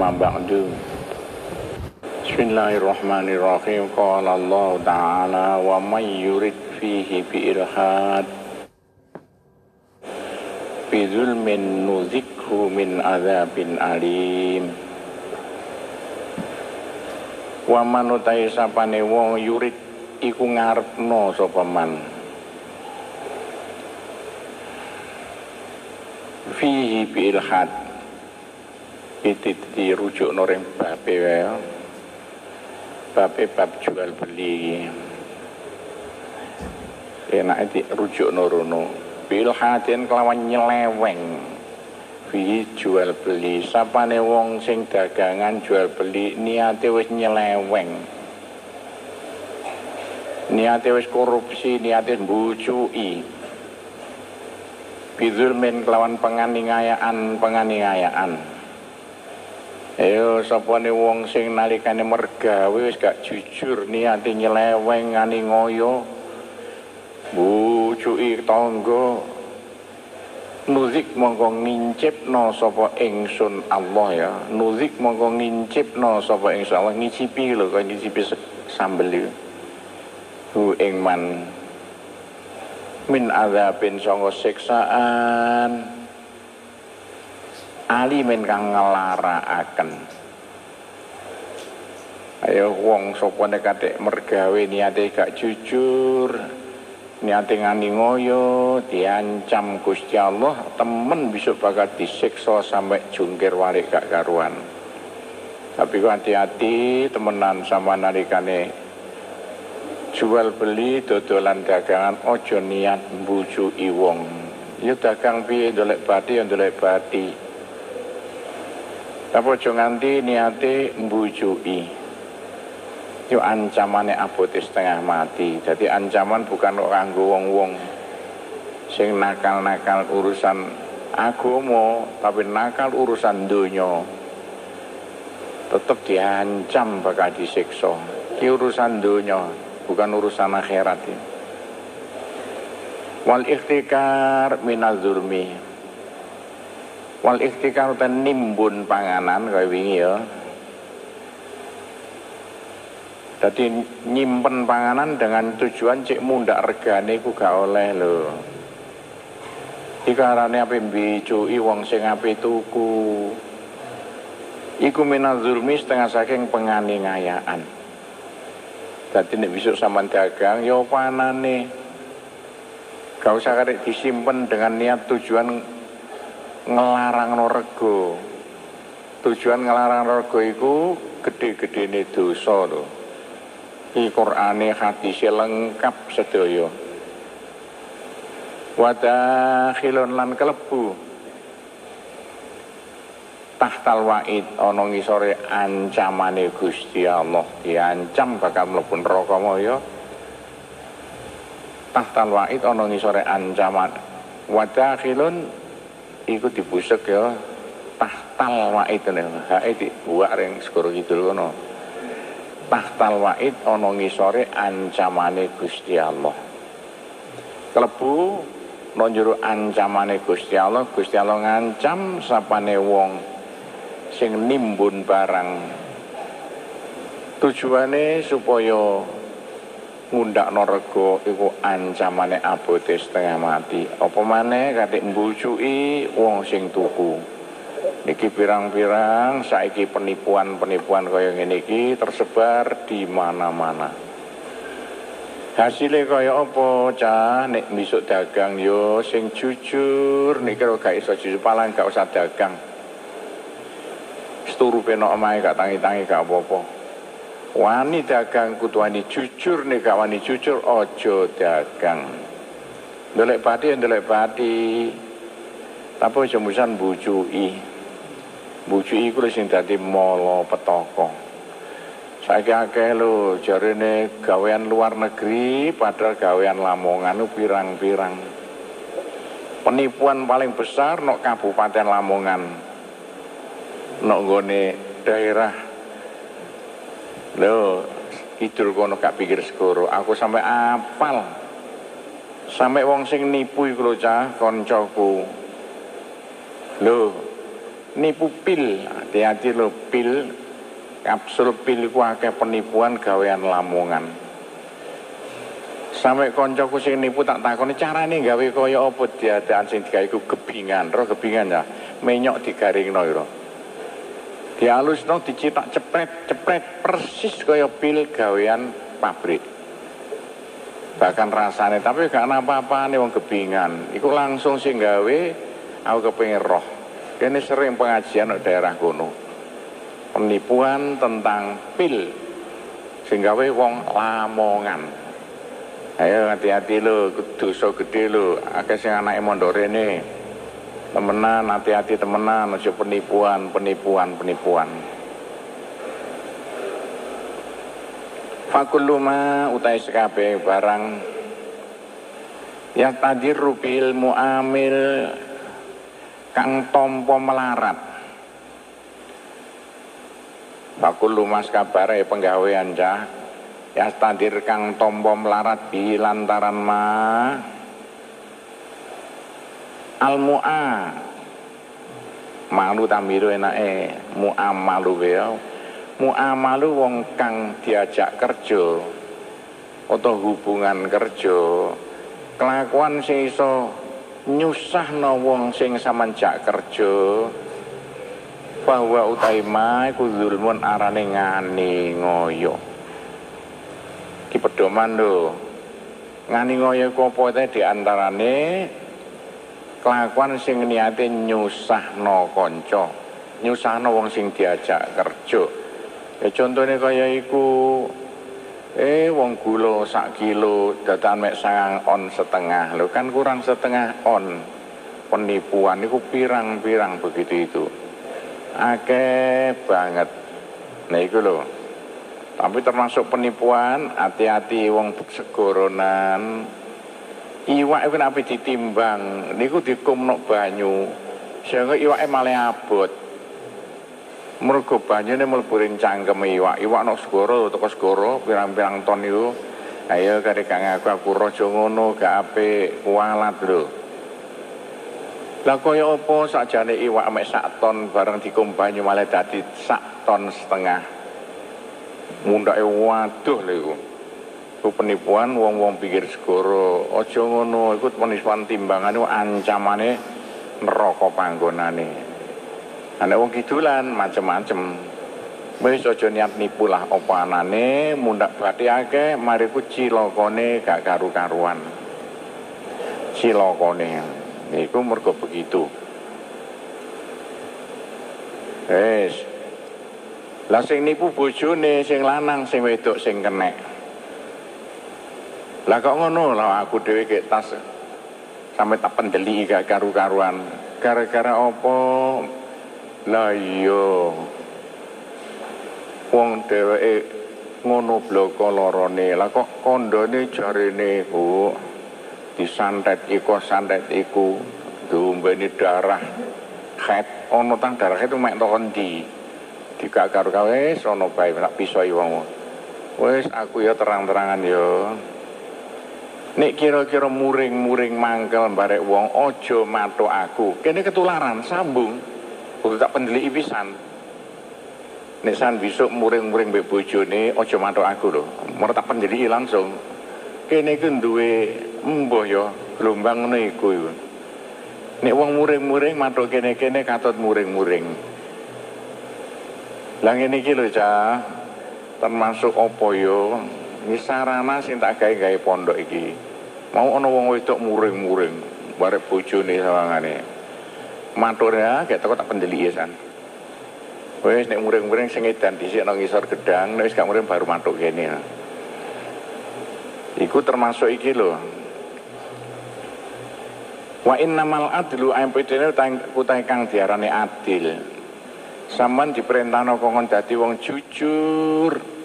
أما بعد بسم الله الرحمن الرحيم قال الله تعالى ومن يرد فيه بإلحاد بظلم نذقه من عذاب أليم wa manutai sapane wong yurid iku ngarepno sapa man fihi bi itu dirujuk noreng bape wae. Bape bab jual beli. Enak itu rujuk norono bilhadin kelawan nyeleweng. Fi jual beli. Sapane wong sing dagangan jual beli niate wis nyeleweng. Niate wis korupsi niate mbucuki. Bidulmin kelawan penganiayaan penganiayaan Ayo sapane wong sing nalikane mergawe wis gak jujur niate nyeleweng ngani ngoyo. Bucuki tangga. Nuzik mongko ngincipno sapa ingsun Allah ya. Nuzik mongko ngincipno sapa ingsun Allah. Ngicipi lho kok ngicipi sambel iki. Hu ing man. Min azabin sanga siksaan alimin kang ngelaraaken ayo wong sapa nek mergawe niate gak jujur niate ngani ngoyo diancam Gusti Allah temen bisa bakal disiksa sampai jungkir walik gak karuan. Tapi kok hati-hati temenan sama narikane jual beli dodolan dagangan ojo niat mbuju iwong ya dagang piye ndolek bati ya ndolek bati tapi ojo nganti niate mbujui itu ancamannya abote setengah mati. Jadi ancaman bukan orang wong-wong sing nakal-nakal urusan agama tapi nakal urusan dunia tetap diancam bakal disiksa. Di urusan dunia bukan urusan akhirat. Ini. wal ikhtikar minal zurmi wal ikhtikar nimbun panganan kaya wingi ya Jadi nyimpen panganan dengan tujuan cek mundak regane ku gak oleh lho. Ikarane ape mbicui wong sing ape tuku. Iku zulmi setengah saking penganiayaan. Dadi nek besok sampean dagang ya panane. Gak usah karek disimpen dengan niat tujuan ngelarang rego. Tujuan ngelarang rego iku gede-gedene dosa lho. Iki Qur'ane hadise lengkap sedaya. Wadakhilun lan kelebu tahtal wa'id ana ngisore ancamane Gusti Allah diancam bakal mlebu neraka ya tahtal wa'id ana ngisore ancaman wadakhilun iku dibusek ya tahtal wa'id hae dibuak ring segoro kidul kono tahtal wa'id ana ngisore ancamane Gusti Allah. Klebu nang ancamane Gusti Allah, Gusti Allah ngancam sapane wong sing nimbun barang. Tujuane supaya ngundakno rego iku ancamane abote setengah mati. Apa maneh katik mbucuki wong sing tuku. Niki pirang-pirang saiki penipuan-penipuan kaya ngene iki tersebar di mana-mana. Hasilnya kaya apa cah nek besok dagang yo sing jujur nek kira gak iso jujur paling gak usah dagang. Seturu penok omahe gak tangi-tangi gak apa-apa. Wani dagang kudu wani jujur nek gak wani jujur ojo dagang. Ndelek pati ndelek pati. Tapi aja musan bujui. Bucu iku sing dadi mala petaka. Saiki akeh lho jarene gawean luar negeri padahal gawean Lamongan pirang-pirang. Penipuan paling besar nok Kabupaten Lamongan. Nok gone daerah Lho, kidul kono gak pikir segoro. Aku sampai apal. Sampai wong sing nipu iku lho cah. Lho, nipu pil. Hati-hati lo pil. Kapsul pil ku akeh penipuan gawean lamongan. Sampai koncoku sing nipu tak takoni carane gawe kaya apa diadakan sing digawe gebingan. Roh gebingan ya menyok digaringno ira dialusno dicetak cepret cepret persis kaya pil gawean pabrik. Bahkan rasane tapi gak apa-apa nih wong gebingan iku langsung sing gawe aku kepengin roh. Kene sering pengajian di daerah kono. Penipuan tentang pil. Sing gawe wong lamongan. Ayo hati-hati lo dosa gede lo akeh sing anake rene temenan hati-hati temenan aja penipuan penipuan penipuan. Fakuluma utai sekabe barang. Ya tadi rubil muamil Kang tompo melarat. Fakuluma sekabare penggawean cah Ya tadir kang tompo melarat di lantaran ma Al mu'a Malu tamiru enake mu'amalu beo muamalu wong kang diajak kerja atau hubungan kerja kelakuan sing iso nyusahno wong sing samanjak kerja bahwa utaima iku zulmun arane ngani ngoyo. Ki pedoman lho. Ngani ngoyo ku apa diantarane kelakuan sing niate nyusahno kanca. Nyusahno wong sing diajak kerja. Ya contohnya kaya iku eh wong gula sak kilo datan mek sangang on setengah. Lo kan kurang setengah on penipuan. Itu pirang-pirang begitu itu. Akeh banget. Nah itu loh tapi termasuk penipuan hati-hati wong segoronan iwak itu nabi ditimbang niku dikumnok banyu sehingga iwak malah abot. Mergo banyune mlebu ring cangkem iwak iwak nok segoro teko segoro pirang-pirang ton itu ayo kare kang aku aku raja ngono gak apik kualat lho. Lah kaya apa sakjane iwak mek sak ton bareng dikum banyu malah dadi sak ton setengah? Mundake waduh lho iku Iku penipuan wong-wong pikir segoro aja ngono iku penipuan timbangan ancamane neraka panggonane Anak wong kidulan macem-macem. Wis aja niat nipu lah apa anane mundak bathi akeh mari ku cilokone gak karu-karuan. Cilokone. Niku mergo begitu. Wis. Lah sing nipu bojone sing lanang sing wedok sing kenek. Lah kok ngono lah aku dhewe kek tas sampai tak pendeli gak karu-karuan. Gara-gara apa lah iya. Wong dheweke ngono bloko lorone. Lah kok kandhane jarene, Bu. Disantet iku santet iku diombeni darah het ana tang darah itu mek tok endi. Dikakar kawe sono bae nak pisoi wong. Wis aku ya terang-terangan ya. Nek kira-kira muring-muring mangkel barek wong aja matuk aku. Kene ketularan sambung. kudu tak pendeli pisan. Nek san besok muring-muring mbek bojone aja matok aku lho. Mau tak pendeli langsung. Kene ku duwe embuh ya gelombang ngene iku nek wong muring-muring matok kene-kene katut muring-muring. Lah ngene iki lho cah termasuk apa yo ini sarana sing tak gawe-gawe pondok iki. Mau ana wong wedok muring-muring barek bojone sawangane. Matur ya kayak toko tak pendeli ya san. Wes nek muring-muring sing edan dhisik nang ngisor gedang nek wis gak muring baru matuk kene ya. iku termasuk iki lho. Wa innamal adlu ampidene utai kang diarani adil. Sampean diperintahno kongkon dadi wong jujur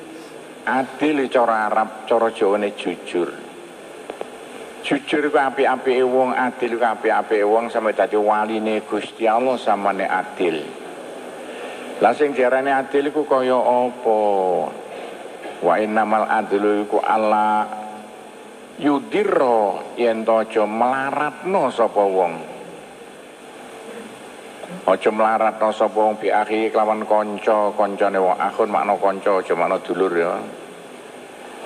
adil cara Arab cara Jawane jujur. Jujur iku apik-apike wong adil iku apik-apike wong sampe dadi waline Gusti Allah samane adil. Lah sing diarani adil iku kaya apa? Wa innamal adlu iku Allah yudhira yen aja melaratno sapa wong Aja mlaratno sapa wong bi akhi kelawan kanca, kancane wong akhun makna kanca aja makna dulur ya.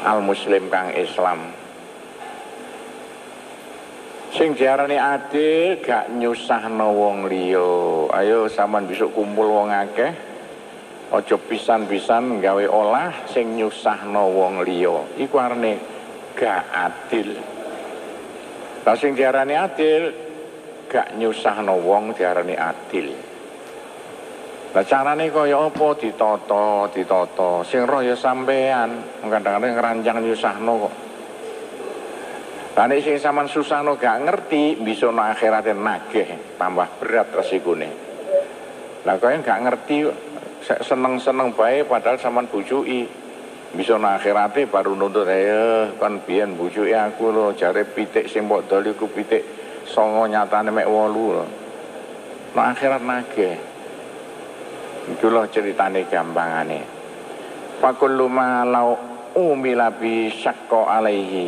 Al muslim kang Islam. Sing diarani adil gak nyusahno wong liya. Ayo sampean besok kumpul wong akeh. Aja pisan-pisan gawe olah sing nyusahno wong liya. Iku arane gak adil. Lah sing diarani adil gak nyusahno wong diarani adil. Lah carane kaya apa ditata, ditata. Sing roh ya sampean, kadang-kadang ngerancang nyusahno kok. Lah nek sing sampean susahno gak ngerti, bisa no akhirate nagih, tambah berat resikone. Lah kaya gak ngerti seneng-seneng bae padahal sampean bujuki. Bisa no akhirate baru nuntut ya kan biyen bujuki aku lho jare pitik sing mbok dol pitik songo nyatane mek wolu lho. Akhirat nagih. Iku lho ceritane gampangane. Fakullu ma lau umila bi alaihi.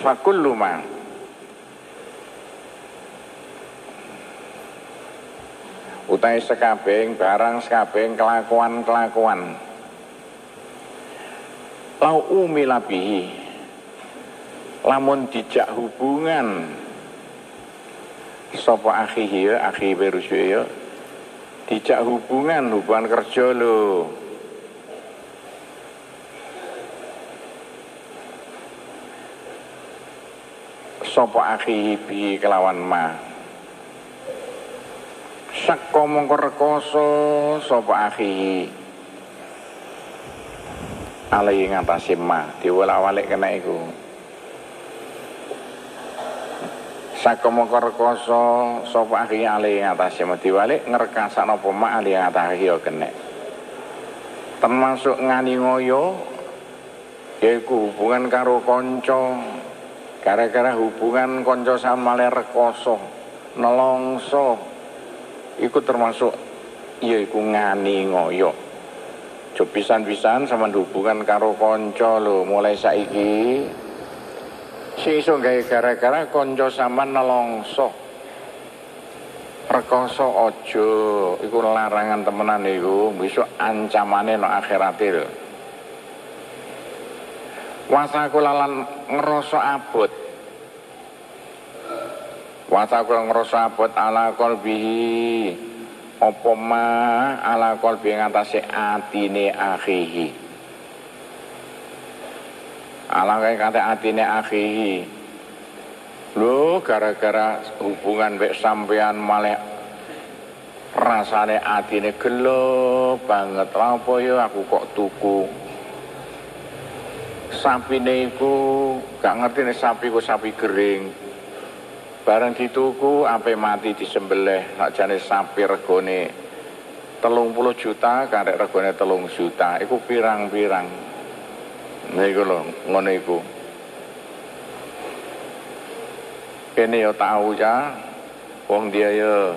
Fakullu ma utai sekabeng barang sekabeng kelakuan-kelakuan lau umila bihi lamun dijak hubungan. Sapa akhi ya akhi berusu ya. Dijak hubungan hubungan kerja lo. Sapa akhi bi kelawan ma. Sakko mongko rekoso sapa akhi. Alai ngatasi ma. Diwala-walik kena iku sakamangka rekoso sapa akhi ali ngatasi mati walik ngrekasakno apa mak ali ngatasi ya kena termasuk ngani ngoyo yaiku hubungan karo konco gara-gara hubungan konco sama le rekoso nelongso iku termasuk yaiku ngani ngoyo. Cobisan-bisan sama hubungan karo konco lo mulai saiki sing iso gara-gara kanca sampean nelongso. Rekoso aja iku larangan temenan iku besok ancamane no lho. Wasaku lalan ngerasa abot. Wasaku ngerasa abot ala qalbihi. Apa ma ala qalbi ngatasé atine akhihi Alangkah kata atine akhihi. Lho gara-gara hubungan mek sampean malah rasane atine gelo banget. Apa ya aku kok tuku sapine iku gak ngerti nih sapi ku sapi kering. Bareng dituku ampe mati disembelih sakjane sapi regone telung puluh juta karek regone telung juta iku pirang-pirang Niku lho, ngono iku. Kene ya tahu ya, wong dia ya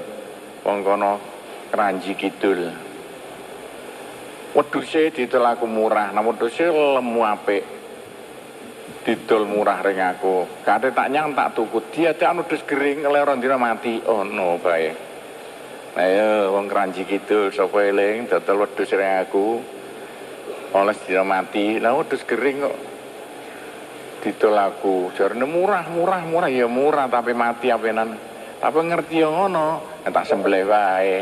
wong kono keranji kidul. Wedhuse didol aku murah, namun wedhuse lemu apik. Didol murah ring aku. Kate tak nyang tak tuku. Dia tak anu dus gering leron dina mati. Oh no bae. Ayo wong keranji kidul sapa eling dodol wedhus ring aku oles mati. Lah terus kering kok. Ditolaku jarane murah murah murah. Ya murah tapi mati apenan tapi ngerti yang ngono? Tak sembelih wae.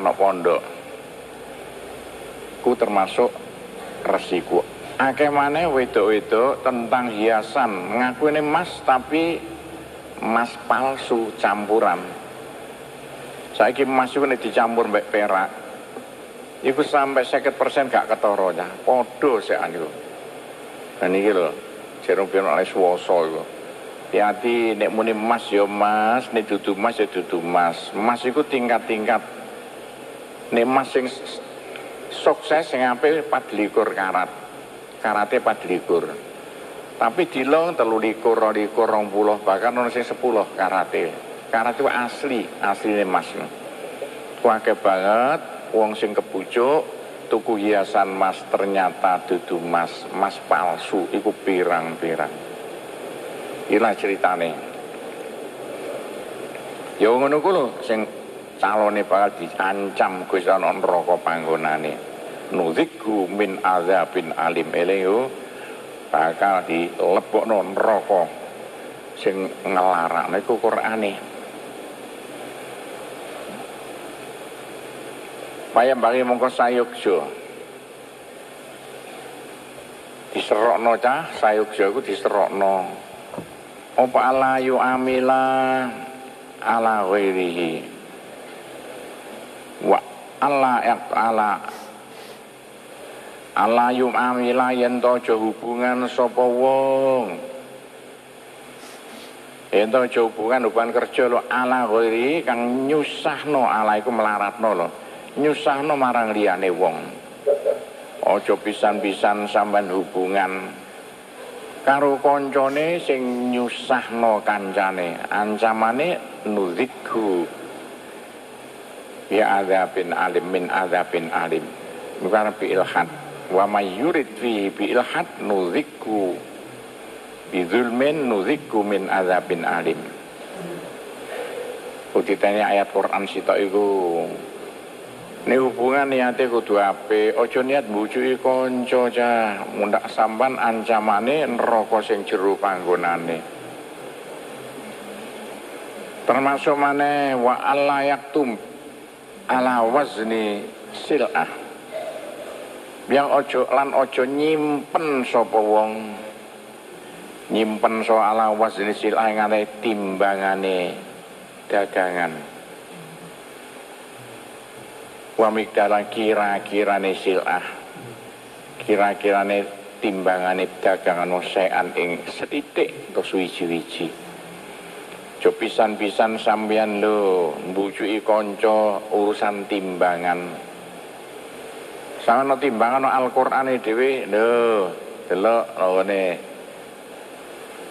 No pondok. Ku termasuk resiko akeh maneh wedok-wedok tentang hiasan. Mengaku ini emas tapi emas palsu campuran. Saiki emas itu dicampur mbek perak Iku sampai seket persen gak ketoronya. Podo sih aniku. Dan ini loh, jerung pion oleh suwoso itu. Hati-hati, nek muni emas ya emas, nek dudu emas ya dudu emas. Emas itu tingkat-tingkat. Nek emas yang sukses yang apa 24 karat. Karatnya 24. Tapi dilong telu likur, likur, rong puluh, bahkan orang sing sepuluh karate. Karat itu asli, asli emas. Kuake banget, wong sing kepucuk tuku hiasan mas ternyata dudu mas mas palsu iku pirang-pirang Ila ceritane. Ya ngono ku lho sing calone bakal diancam Gusti ana neraka panggonane. Nudzikku min azabin alim eleyo bakal dilebokno neraka sing ngelarakne iku Qur'ane. Payam bagi mongko sayukjo. Diserokno cah sayukjo iku diserokno. Apa ala yu amila ala ghairihi. Wa ya ala ala yum amila yen to hubungan sapa wong yen to hubungan hubungan kerja lo ala ghairi kang nyusahno ala iku melaratno lo nyusahno marang liyane wong. Aja pisan-pisan sampean hubungan karo koncone sing nyusahno kancane. Ancamane nuzikhu ya azabin alim min azabin alim. Bukan bi ilhad. Wa may yurid fihi bi ilhad nuzikku bi zulmin nuzikku min azabin alim. Utitanya ayat Quran sita iku Ini hubungan niate kudu ape, ojo niat bujuki konco cah, mundak sampan ancamane neraka sing jero panggonane. Termasuk mana wa Allah yaktum ala wazni sil'ah. Yang ojo lan ojo nyimpen sapa wong nyimpen so ala wazni sil'ah ngane timbangane dagangan wa migdaran kira-kirane silah. Kira-kirane timbangane dagangan sean ing setitik atau suwiji-wiji jo pisan-pisan sampeyan lho mbujuki kanca urusan timbangan. Sangono timbangan no Al-Qur'ane dhewe. Lho delok ngene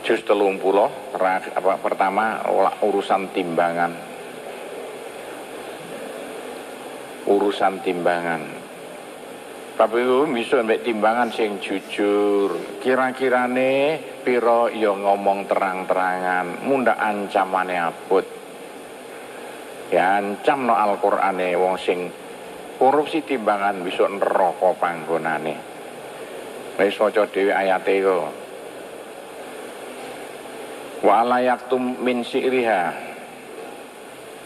juz 30 apa pertama urusan timbangan urusan timbangan. Tapi bisa mbek timbangan sing jujur. Kira-kirane piro yo ya ngomong terang-terangan munda ancamane abot. Ya ancam no Al-Qur'ane wong sing korupsi timbangan bisa neraka panggonane. Wis waca dhewe ayate iku. Wa la yaktum min si'riha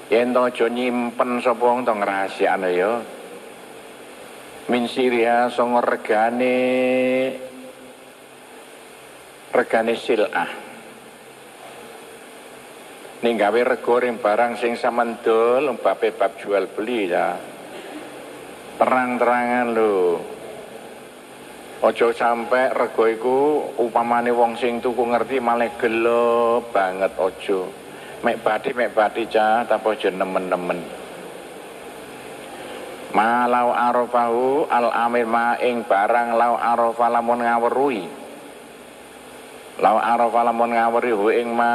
yen to aja nyimpen sapa wong to ngrahasiakno ya. Min siriha sanga regane regane silah. Ning gawe rego barang sing samendol babe bab jual beli ya. Terang-terangan lho. Ojo sampai rego iku upamane wong sing tuku ngerti malah gelo banget ojo mek badi mek badi cah tapi aja nemen-nemen. Malau arofahu al amir ma ing barang lau arofa lamun ngawerui. Lau arofa lamun ngaweri hu ing ma.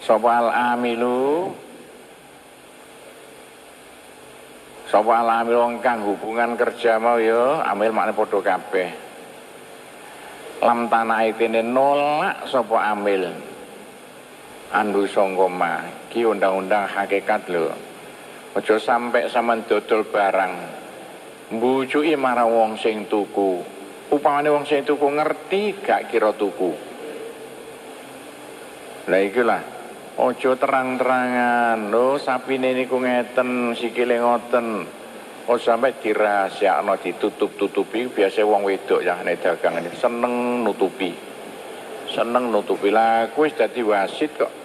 Sapa al amilu sapa al amil kang hubungan kerja mau ya amil makne padha kabeh. Lam tanah itine nolak sapa amil andu songkoma ki undang-undang hakikat lho. Aja sampai sama dodol barang mbujuki marang wong sing tuku. Upamane wong sing tuku ngerti gak kira tuku. Lah ojo terang-terangan. Lho sapine niku ngeten sikile ngoten. Oh sampai dirahasiakno ditutup-tutupi. Biasa wong wedok ya nek dagangan seneng nutupi. Seneng nutupi. Lah kuwi dadi wasit kok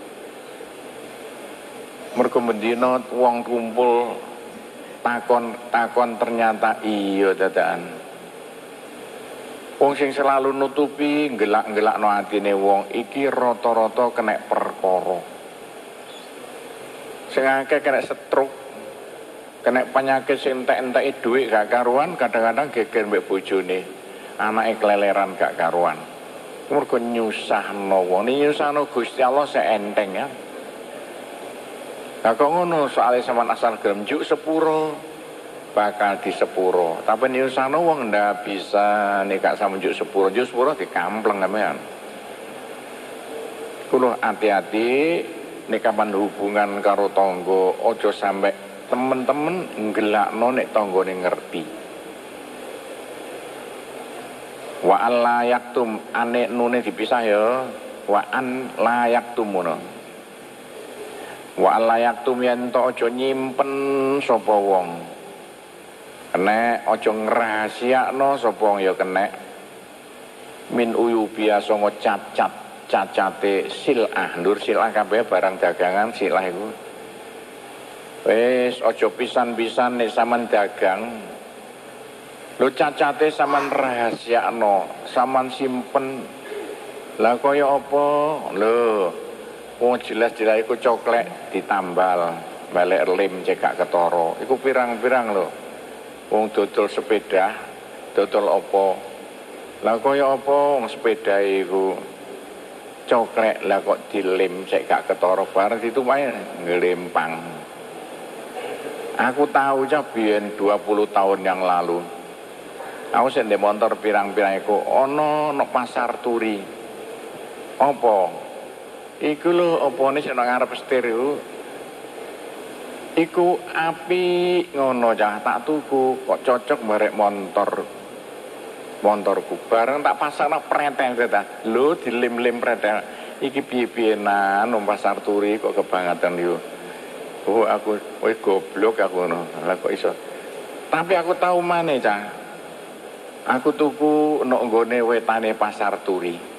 mergo mendina wong kumpul takon takon ternyata iya dadakan. Wong sing selalu nutupi gelak-gelakno atine wong iki rata-rata kena perkara. Sing akeh kena stroke kena penyakit sing entek-enteki dhuwit gak karuan kadang-kadang geger mbek bojone. Anake keleleran gak karuan. Mergo nyusahno wong. Nyusahno Gusti Allah seenteng ya Kok ngono soalnya sama asal gelem juk sepuro bakal di sepuro. Tapi nih sana wong ndak bisa nikah sama juk sepuro, juk sepuro di kampleng kan. iku hati-hati nek kapan hubungan karo tangga aja sampe temen-temen nggelakno nek tanggane ngerti wa alla yaktum ane nune dipisah ya wa an layak tumuno wa layak tum yen to aja nyimpen sapa wong. Kene aja ngrahasiakno sapa wong ya kene. Min uyu biasa ngocat-cat cacate silah. Ndur silah kabeh barang dagangan silah iku. Wis aja pisan-pisan nek sampean dagang. Lho cacate sampean rahasiakno, sampean simpen. Lah kaya apa? Lho. Wong jelas-jelas iku coklek ditambal, balik lim cekak ketara. Iku pirang-pirang lho. Wong dodol sepeda, dodol apa? Lah kaya apa wong sepeda iku coklek lah kok dilim cekak ketara bareng ditumpahi ngelempang. Aku tahu cah biyen 20 tahun yang lalu. Aku sing motor pirang-pirang iku ana no pasar turi. Apa? Iku lho opone sing nang ngarep setir iku. Iku api ngono cah tak tuku kok cocok barek motor. Montorku bareng tak pasang nak preteng ta. Lho dilim-lim preteng. Iki piye-piye nan pasar turi kok kebangetan yo. Oh aku wis goblok aku ngono. Lah kok iso. Tapi aku tahu mana cah. Aku tuku nok nggone wetane pasar turi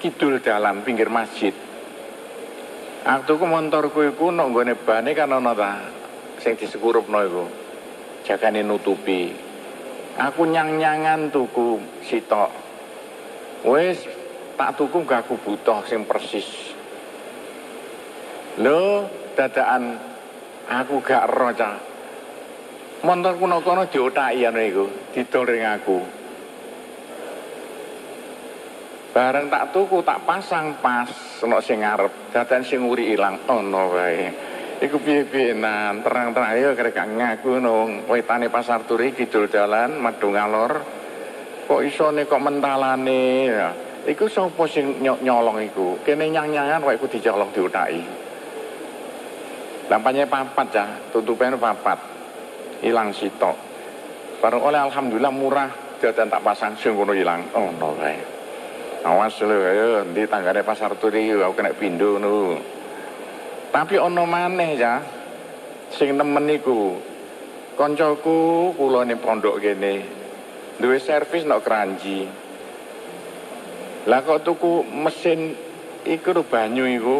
kidul dalan pinggir masjid. Aku ku montorku iku nek nggone bane kan ana ta sing disekurupno iku. Jagane nutupi. Aku nyang-nyangan tuku sitok. Wis tak tuku gak aku butuh sing persis. Lho, dadakan aku gak ero cah. Montorku kono diotaki ana iku, didol ring aku. Bareng tak tuku tak pasang pas ono sing ngarep, dadan sing nguri ilang ono wae. Iku piye-piye terang-terang ayo karek ngaku nong wetane pasar turi kidul dalan madu ngalor. Kok isone kok mentalane ya. Iku sapa sing nyolong iku? Kene nyang-nyangan kok iku dicolong diutaki. Lampanye papat ya, tutupnya papat. Hilang sitok. Bareng oleh alhamdulillah murah dadan tak pasang sing ngono ilang. Oh no wae. Awas lho ayo di tanggane pasar turi aku kena pindho ngono. Tapi ana maneh ya sing nemen niku. Koncoku kula ning pondok kene duwe servis nok keranji. Lah kok tuku mesin iku banyu iku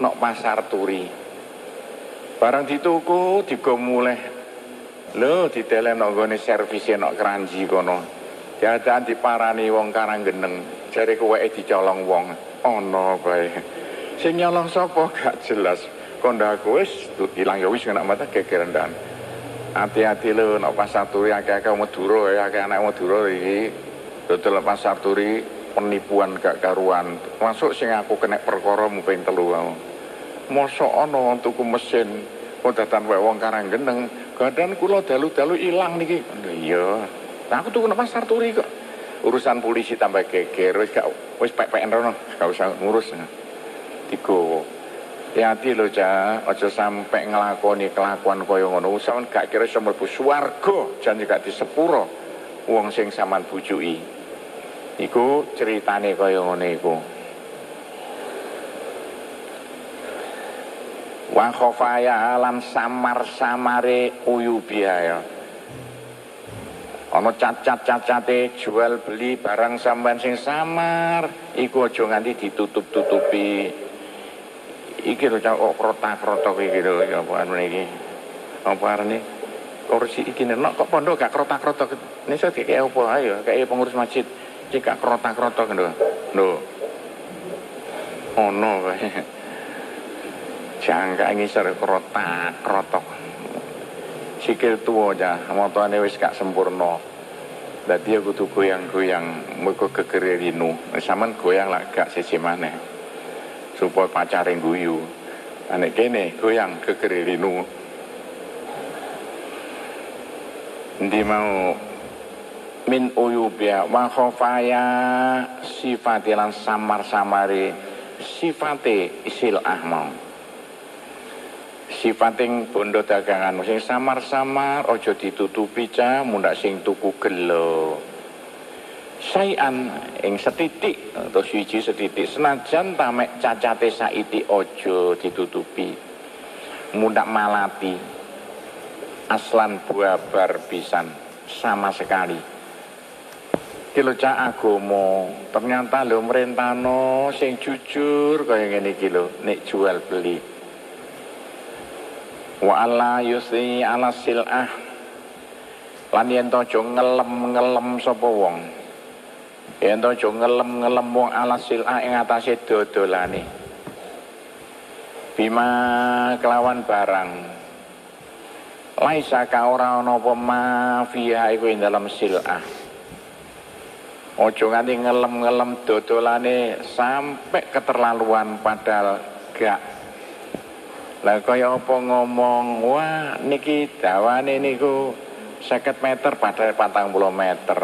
nok pasar turi. Barang dituku digo mulih. Lho ditelen nok gone servis nok keranji kono. Diadaan diparani wong karang geneng jare koweke dicolong wong ana bae sing nyolong sapa? Gak jelas. Kondaku wis ilang ya wis kena mata gegeran dan hati-hati lho nek pasar turi akeh-akeh Madura ya akeh anak Madura iki. Dodol pasar turi penipuan gak karuan. Masuk sing aku kena perkara muping telu wae mosok ana tuku mesin kok datan wae wong karang geneng gadan kula dalu-dalu ilang niki. Iya. Aku tuku pasar turi kok urusan polisi tambah geger wis gak wis pek-peken rono gak usah ngurus. Digowo hati-hati lho cah aja sampai ngelakoni kelakuan kaya ngono. Sampean gak kira iso mlebu swarga jan gak disepuro wong sing sampean bujuki. Iku ceritane kaya ngono iku. Wa khofaya lan samar-samare uyubiya ya ana cacat-cacate jual beli barang sampean sing samar. Iku aja nganti ditutup-tutupi. Iki lho cak kok krotak-krotok iki lho apa anu iki apa arane kursi iki nek kok pondok gak krotak-krotok? Niso kayak apa? Ayo kayak pengurus masjid. Iki gak krotak-krotok lho. Lho. Ono kae jangka ngisor krotak-krotok sikil aja. Motone wis gak sempurna. Dadi aku tuh goyang-goyang. Mergo gegere rinu. Sampean goyang lah gak siji maneh. Supaya pacare guyu nek kene goyang gegere rinu. Ndi mau? Min uyubya wa khofaya sifatilan samar-samari sifate silah mau sifating bondo dagangan sing samar-samar ojo ditutupi ca mundak sing tuku gelo. Sayan ing setitik atau siji setitik senajan tamek cacate saiti ojo ditutupi. Mundak malati. Aslan buabar pisan sama sekali. Kilo cak agomo. Ternyata lo merentano sing jujur kaya ngene iki lho nek jual beli wa alla yusi ala silah lan yen to ngelem-ngelem sapa wong Yen to ngelem-ngelem wong ala silah ing atase dodolane. Bima kelawan barang. Laisa ka ora ana apa mafia iku ing dalam silah. Ojo nganti ngelem-ngelem dodolane sampai keterlaluan padahal gak. Lah kaya apa ngomong, wah niki dawane niku 50 meter padahal 40 meter.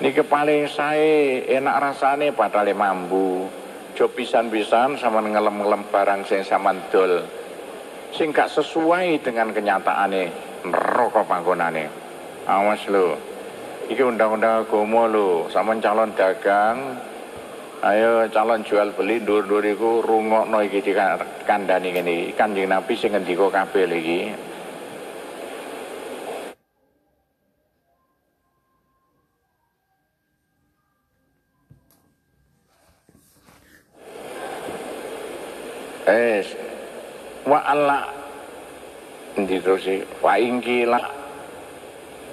Niki paling saya enak rasane padahal mambu. Jo pisan-pisan sama ngelem-ngelem barang sing sampean dol. Sing gak sesuai dengan kenyataane neraka panggonane. Awas lho. Iki undang-undang agama lho, sama calon dagang Ayo calon jual beli dur-dur iku rungokno iki dikandani ngene. Kanjeng Nabi sing ngendika kabeh iki. Eh, wa Allah endi terus wa ingkila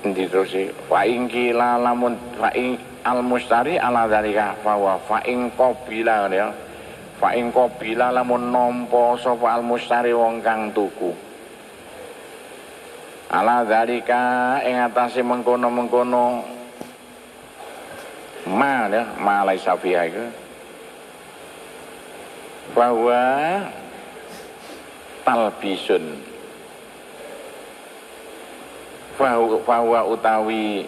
endi terus wa ingkila lamun fa ing al mustari ala dalika fa wa fa ing qabila ya. Fa ing qabila lamun nampa sapa al mustari wong kang tuku. Ala dalika ing atase mengkono-mengkono ma ya ma laisa fiha bahwa talbisun bahwa utawi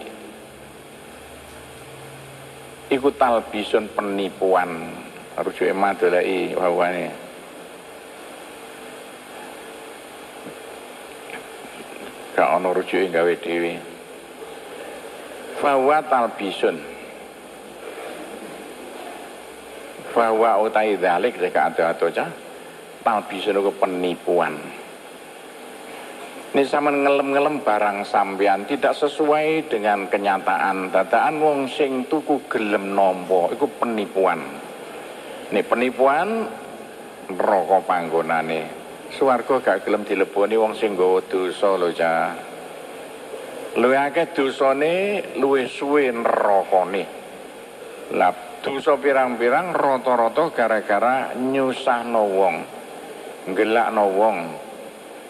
iku talbisun penipuan. Rujuk madolai ini gak ono rujuk gawe dewi bahwa talbisun. Bahwa utai dalik jika ada atau cah. Talbisun itu penipuan ini sama ngelem-ngelem barang sampean. Tidak sesuai dengan kenyataan. Dadaan wong sing tuku gelem nompo itu penipuan. Ini penipuan rokok panggonane. Suwargo gak gelem dileboni wong sing nggawa dosa lho cah luwih akeh dosane luwih suwe nerakane. Lah dosa pirang-pirang rata-rata gara-gara nyusahno wong ngelakno wong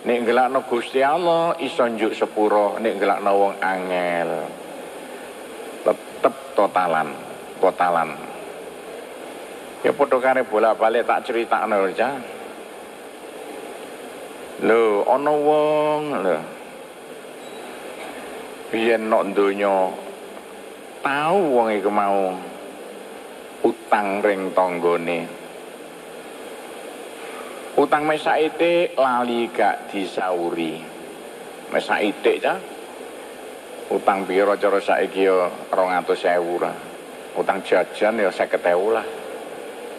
nek ngelakno Gusti Allah iso njuk sepuro nek ngelakno wong angel. Tetep totalan totalan. Ya padha kare bolak-balik tak critakno aja lho ana wong lho. Biyen nok donya tau wong iku mau utang ring tonggone utang mesaite lali gak disauri. Mesaite ya utang piro cara saiki ya 200.000 lah. Utang jajan ya 50.000 lah.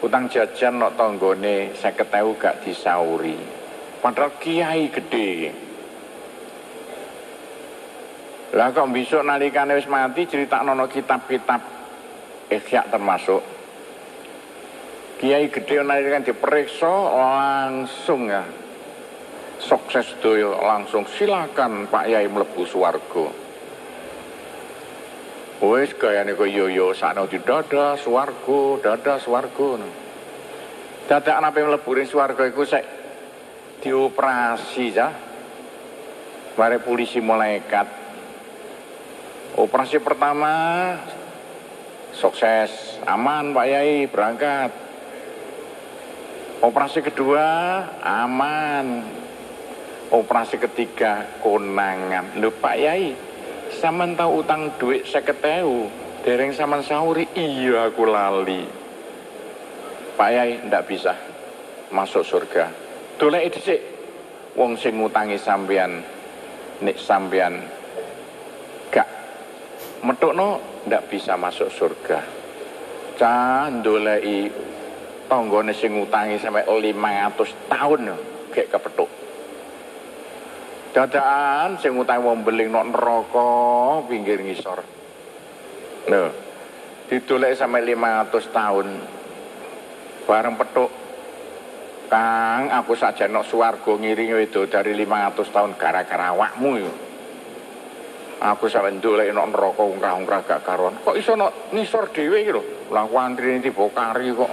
Utang jajan nok tonggone 50.000 gak disauri. Padahal kiai gede. Lah kok besok nalikane wis mati cerita nono kitab-kitab ikhya termasuk Kiai gede kan diperiksa langsung ya. Sukses doyo langsung. Silakan Pak Yai melebu swarga. Wis gayane kok yo yo sakno di dada swarga dada swarga. Dadak anak mlebu ring swarga iku sek dioperasi ya. Mari polisi malaikat. Operasi pertama sukses. Aman Pak Yai berangkat operasi kedua aman. Operasi ketiga konangan. Lho Pak Yai sama tahu utang duit saya ketemu dereng sama sahuri iya aku lali. Pak Yai ndak bisa masuk surga. Dolek dhisik. Wong sing ngutangi sampean nek sampean gak metukno ndak bisa masuk surga. Cah ndoleki tanggane sing ngutangi sampai 500 tahun gek kepethuk. Dadaan sing ngutangi wong beling nok neraka pinggir ngisor. Lho. Didolek sampai 500 tahun bareng petuk Kang, aku saja nok suwargo ngiringi itu dari 500 tahun gara-gara awakmu yo. Aku sampe ndolek nok neraka ungkah-ungkah gak karuan. Kok iso nok nisor dhewe iki lho. Lah tiba kari kok.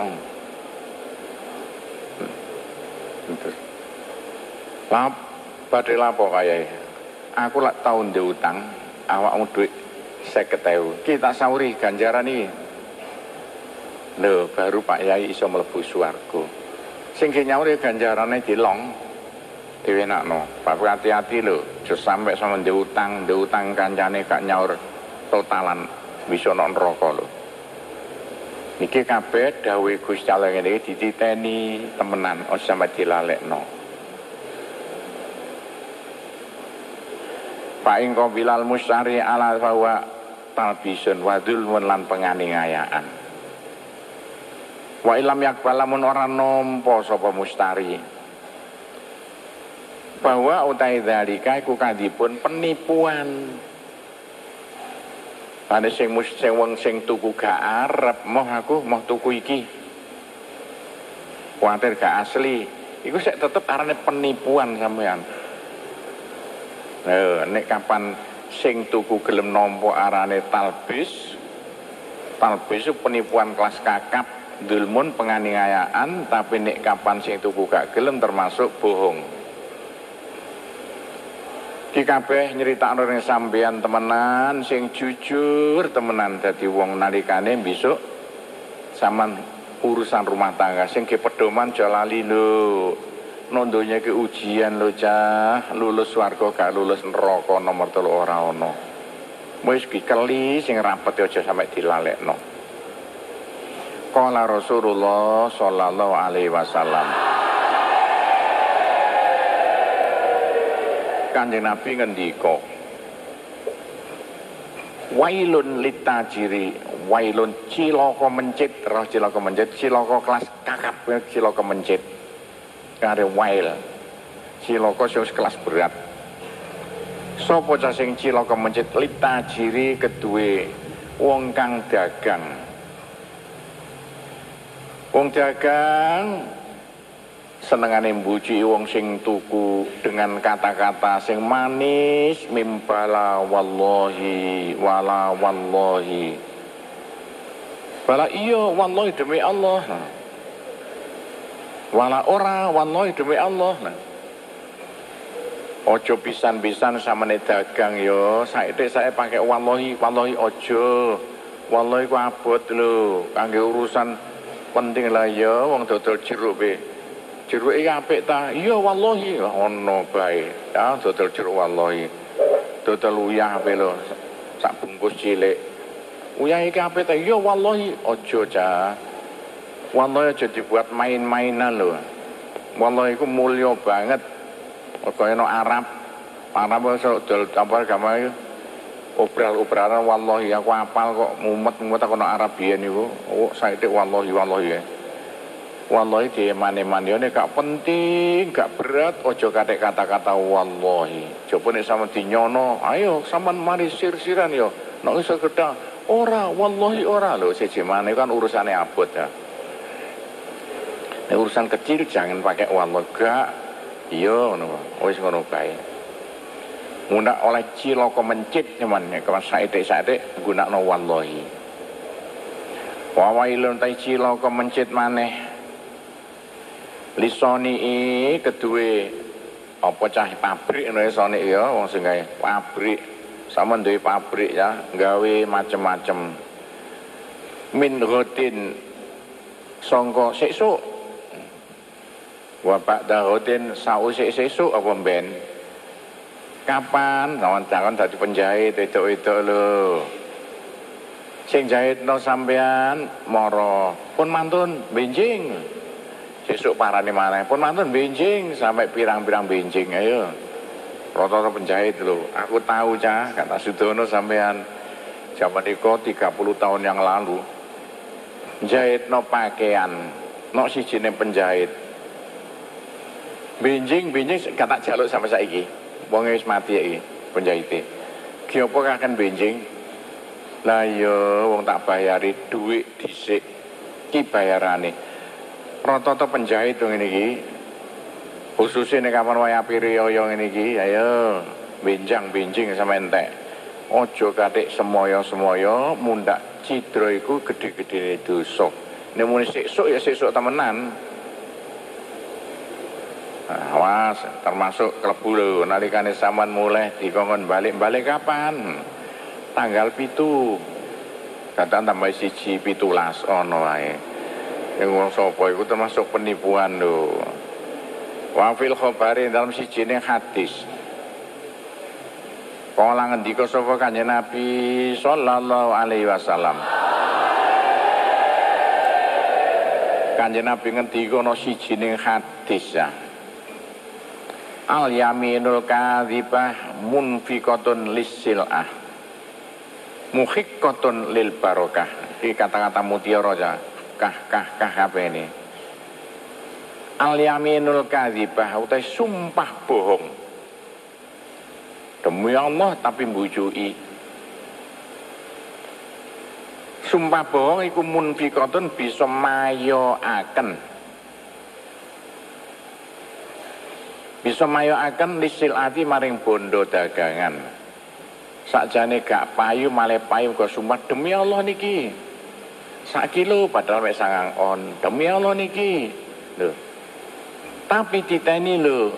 Lap badhe lapo kaya Aku lak tau ndek utang, awakmu dhuwit 50.000. Kita sauri ganjaran iki. Lho, baru Pak Yai iso mlebu swarga. Sing nyaur ya ganjarane dilong diwenakno Pak hati-hati lho. Aja sampe sama ndek utang ndek utang kancane gak nyaur totalan. Bisa ana neraka lho. Niki kabeh dawuh Gusti Allah ngene iki dititeni temenan aja sampe dilalekno Pak ingko bilal musyari ala fawa talbisun wadul lan penganiayaan Wa ilam yakbal lamun ora nampa sapa mustari. Bahwa utai dalika iku kadipun penipuan. Ane sing mus sing wong sing tuku gak arep moh aku moh tuku iki. Kuatir gak asli. Iku sik tetep arane penipuan sampean. Nek kapan sing tuku gelem nampa arane talbis. Talbis penipuan kelas kakap dulmun penganiayaan tapi nek kapan sing tuku gak gelem termasuk bohong Ki kabeh nyeritakno ning sampeyan temenan sing jujur temenan dadi wong nalikane besok saman urusan rumah tangga sing ke pedoman aja lali lho nondonya ke ujian lo cah. Lulus warga gak lulus neraka nomor telu ora ana wis keli sing rapet aja sampe dilalekno. Qala Rasulullah sallallahu alaihi wasallam. Kanjeng Nabi ngendika Wailun litajiri wailun cilaka mencit. Roh cilaka mencit cilaka kelas kakap cilaka mencit kare wail cilaka sing kelas berat sapa sing cilaka mencit litajiri kedue wong kang dagang Wong dagang senengane mbujuki wong sing tuku dengan kata-kata sing manis mimbala wallahi wala wallahi. Bala iya wallahi demi Allah. Wala ora wallahi demi Allah. Ojo pisan-pisan sama dagang yo. Saiki saya pakai wallahi, wallahi ojo. Wallahi ku abot lho, kangge urusan penting lah ya wong dodol jeruk be. Jeruk iki apik ta? Iya wallahi. Ono bae. Ya dodol jeruk wallahi. Dodol uyah ape lho. Sak bungkus cilik. Uyah iki apik ta? Iya wallahi. Aja cah wallahi aja dibuat main-mainan lho wallahi iku mulya banget kaya no Arab Arab iso dol campur gambar obral-obralan wallahi aku apal kok mumet-mumet aku nak Arabian iku. Oh, saiki wallahi wallahi ya. Wallahi di mane-mane ini gak penting, gak berat, ojo kate kata-kata wallahi. Coba nih sama dinyono, ayo sama mari sir-siran yo. Nak iso gedang, ora, wallahi ora lho. Siji kan urusannya abot ya. Urusan kecil jangan pakai wallahi gak. Iya ngono, wis ngono bae nguna oleh ciloko mencit nyaman ya kawan saite-saite no wallahi. Wa wailun tai ciloko mencit maneh. Lisoni kedue apa cah pabrik ngono ya sone ya wong sing pabrik. Sama duwe pabrik ya gawe macem-macem. Min rutin sangka sesuk wa ba'da rutin sausik sesuk apa ben Kapan? Kawan-kawan tadi penjahit itu itu lo. sing no sampean moro. Pun mantun benjing. Sesuk parane maneh. Pun mantun benjing. Sampai pirang-pirang benjing ayo. Rata-rata penjahit lho. Aku tahu cah kata Sudono sampean. Zaman itu 30 tahun yang lalu. Jahit no pakaian. No sijine penjahit benjing benjing kata jaluk sampai saiki wong wis mati iki penjahite ki apa kaken benjing lah iya wong tak bayari duit dhisik ki bayarane. Rata-rata penjahit ngene iki. Khususnya nek kapan waya piriyaya ngene iki, ayo benjang-benjing sama entek. Ojo katik semoyo-semoyo mundak cidra iku gede-gedene dosa. Nek muni sesuk ya sesuk temenan. Awas, termasuk klebu lho nalikane sampean mulai dikongkon balik-balik kapan? tanggal pitu. Datang tambah siji pitulas ono wae yang wong sapa iku termasuk penipuan lho. Wa fil khabari dalam siji ne hadis. Kala ngendika sapa Kanjeng Nabi sallallahu alaihi wasallam. Kanjeng Nabi ngendika ana siji ning hadis ya Al yaminul kadzibah munfiqatun lisil'ah muhiqqatun lil barokah. Ini kata-kata mutiara aja kah kah kah apa ini? Al yaminul kadzibah utai sumpah bohong. Demi Allah tapi mbujui. Sumpah bohong iku munfiqatun bisa mayo akan bisa mayo akan lisil ati maring bondo dagangan. Sakjane gak payu malah payu kok sumpah demi Allah niki. Sak kilo padahal mek sangang on demi Allah niki. Lho. Tapi titeni lho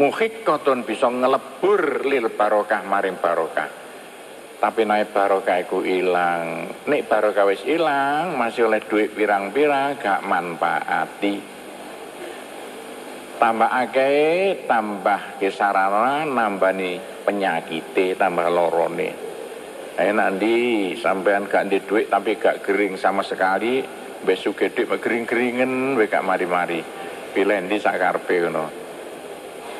muhik koton bisa ngelebur lil barokah maring barokah. Tapi naik barokah iku ilang. Nek barokah wis ilang masih oleh duit pirang-pirang gak manfaati tambah akeh tambah kesarana nambani penyakit tambah lorone. Ayo nanti sampean gak di duit tapi gak kering sama sekali besok gede kering-keringen gak mari-mari. Pilih di sakarpe ngono.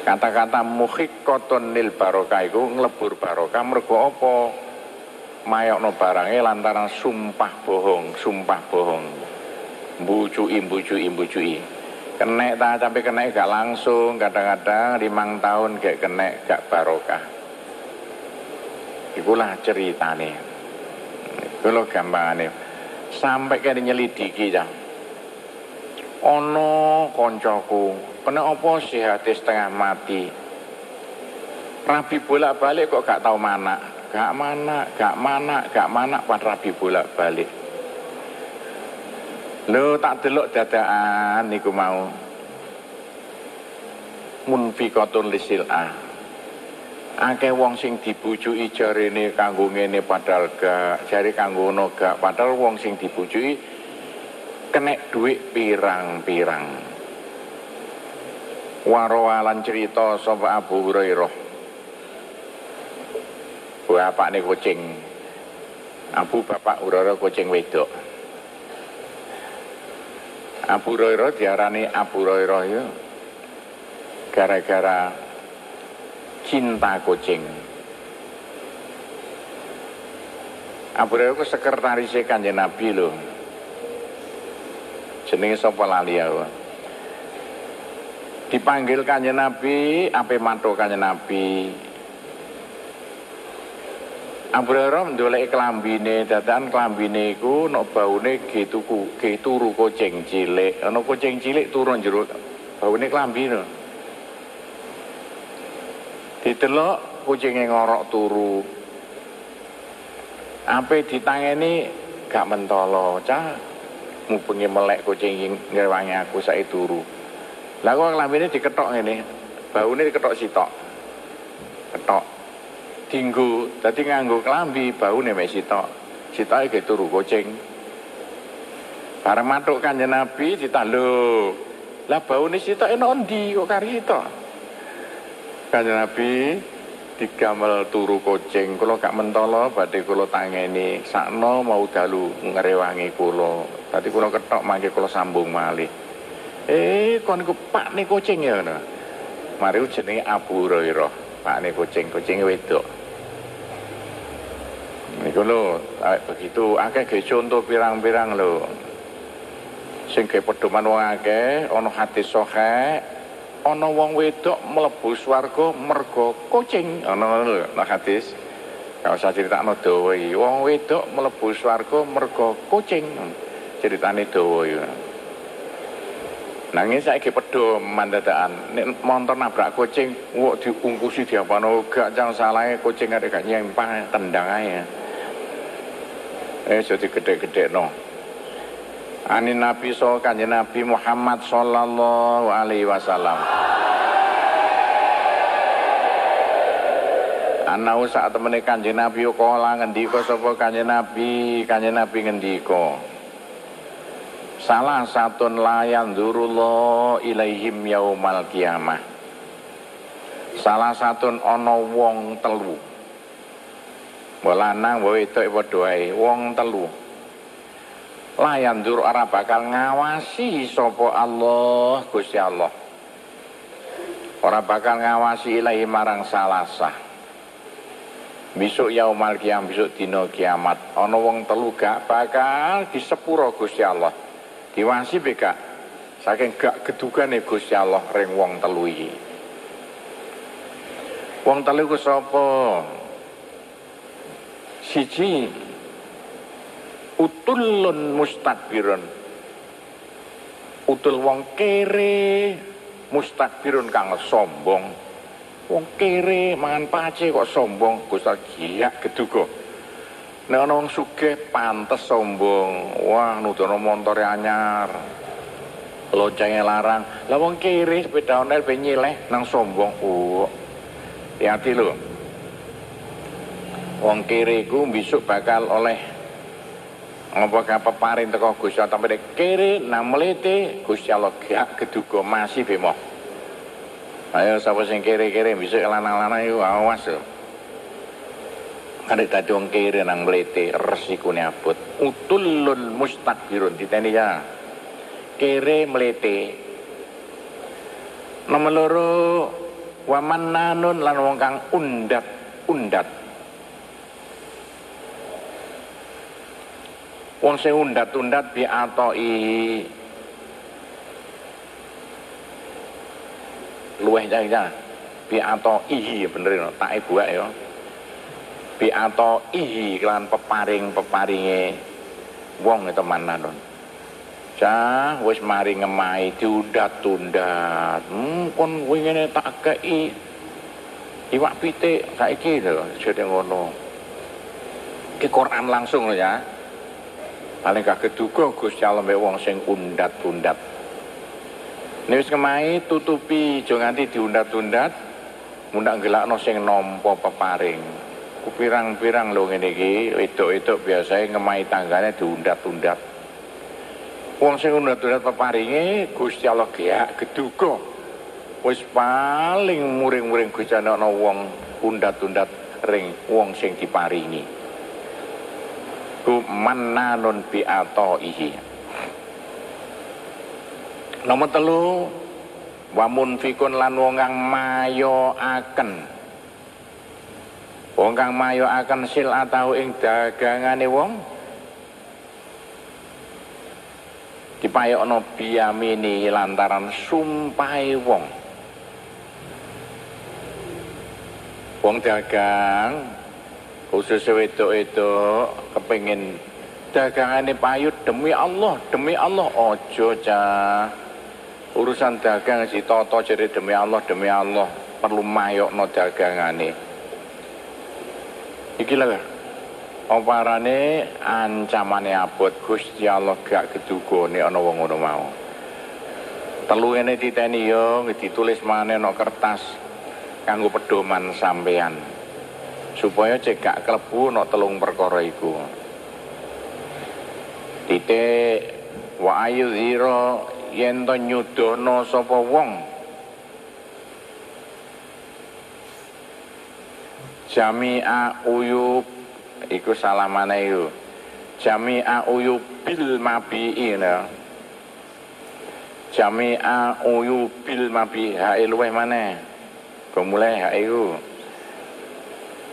Kata-kata muhik koton nil barokah iku nglebur barokah mergo apa? Mayokno barangnya lantaran sumpah bohong sumpah bohong. Bucui bucui bucui Kenek tak sampai kenek gak langsung, kadang-kadang limang tahun gak kenek gak barokah. Ikulah ceritane. Gampang nih Sampai kene nyelidiki ya. Ono koncoku, kena apa hati setengah mati. Rabi bolak-balik kok gak tahu mana. Gak mana, gak mana, gak mana, pan rabi bolak-balik. Lho tak delok dadaan niku mau. Munfiqatun lisil'ah. Akeh wong sing dibujuki jarene kanggo ngene padahal gak, jare kanggo ngono gak, padahal wong sing dibujuki kenek duit pirang-pirang. Warawalan cerita sapa Abu Hurairah. Bapak nih kucing. Abu bapak Hurairah kucing wedok. Abu Hurairah diarani Abu Hurairah ya gara-gara cinta kucing. Abu Hurairah ku sekretaris Kanjeng Nabi lho. Jenenge sapa lali ya. Dipanggil Kanjeng Nabi, ape mantu Kanjeng Nabi, Hurairah ndolek klambine, dadakan klambine iku nek baune ge tuku, ge turu kucing cilik. Ana kucing cilik turu jero baune klambi no. Ditelok kucinge ngorok turu. Ampe ditangeni gak mentolo, cah. Mubengi melek kucing ngewangi aku saiki turu. Lah kok klambine diketok ngene. Baune diketok sitok. Ketok dinggo dadi nganggo klambi baune mek sitok. Sitoke ge turu kucing. Bareng matuk kanjeng Nabi ditalo lah baune sitok enak ndi kok kari sitok kanjeng Nabi digamel turu kucing. Kula gak mentolo badhe kula tangeni. Sakno mau dalu ngrewangi kula. Dadi kula ketok mangke kula sambung malih. Eh kon niku pak nih kucing ya ngono. Mari jenenge Abu Hurairah pak nih kucing kucing wedok. Niku lho begitu akeh ge contoh pirang-pirang lho. Sing ge pedoman wong akeh ana hadis sahih ana wong wedok mlebu swarga mergo kucing. Ana lho nek hadis. Gak usah critakno dawa iki. Wong wedok mlebu swarga mergo kucing. Ceritane dawa iki Nanging saiki pedho mandadaan nek montor nabrak kucing wok diungkusi diapano gak cang salahe kucing arek gak nyempah tendang ae. Eh jadi gede-gede no. Ani Nabi so kanjeng Nabi Muhammad sallallahu alaihi wasallam. Anau saat temene kanjeng Nabi kala ngendika sapa kanjeng Nabi, kanjeng Nabi ngendika. Salah satu layan durullah ilaihim yaumal kiamah. Salah satu ono wong telu. Walanang wae itu padha wong telu. Layan dur ora bakal ngawasi sopo Allah Gusti Allah. Ora bakal ngawasi ilahi marang salasah. Besok yaumal kiam besok dino kiamat. Ana wong telu gak bakal disepuro Gusti Allah diwasi beka saking gak gedugane Gusti Allah ring wong telu iki. Wong telu ku sapa? Siji. Utulun mustakbirun utul wong kere mustakbirun kang sombong. Wong kere mangan pace kok sombong Gusti gila geduga nek ana wong sugih pantes sombong. Wah nudono montore anyar. Loncenge larang. Lah wong kere sepeda onel ben nyileh nang sombong. Oh hati lho. Wong kere ku besok bakal oleh Ngapa peparing teko Gusti Allah tampe kere nang mlete Gusti Allah gak keduga masih bemo. Ayo sapa sing kere-kere bisa lanang-lanang iku awas lho. Kadek dadi wong kere nang mlete resikune abot. Utulun mustakbirun diteni ya. Kere mlete. Nomor loro waman nanun lan wong kang undat undat Wong sing undat-undat bi atoi luweh jaya bi ihi bener no tak ibu ya bi ihi kelan peparing-peparinge wong itu mananun Cah wis mari ngemai diundat-undat. Hmm kon ngene tak kei iwak pitik saiki lho jane ngono. Ki Quran langsung lho ya. Paling gak keduga Gusti Allah wong sing undat-undat. Nek wis kemahi tutupi aja nganti diundat-undat. Mundak gelakno sing nampa peparing kupirang-pirang lho ngene iki wedok-wedok biasane ngemahi tanggane diundat-undat wong sing undat-undat peparinge Gusti Allah gak keduga wis paling muring-muring Gusti ana wong undat-undat ring wong sing diparingi. Iku mannanun bi ataihi nomor telu wa munfikun lan wong kang mayoaken wong kang mayoaken sil atau ing dagangane wong dipayokno biyamini lantaran sumpahe wong. Wong dagang khusus wedok-wedok kepengin dagangane payut demi Allah demi Allah ojo cah urusan dagang si toto jadi demi Allah demi Allah perlu mayokno dagangane iki lho. Oparane ancamane abot Gusti Allah gak gedugone ana wong ngono mau. Telu ngene diteni yo ditulis maneh no kertas kanggo pedoman sampean supaya cek gak klebu no telung perkara iku. Titik wa ayu yen to nyudono sapa wong jami'a uyub iku salamane iku. Jami'a uyub bil mabi'i nah. jami'a uyub bil mabi'i. Hae luweh maneh. Mulai hae iku?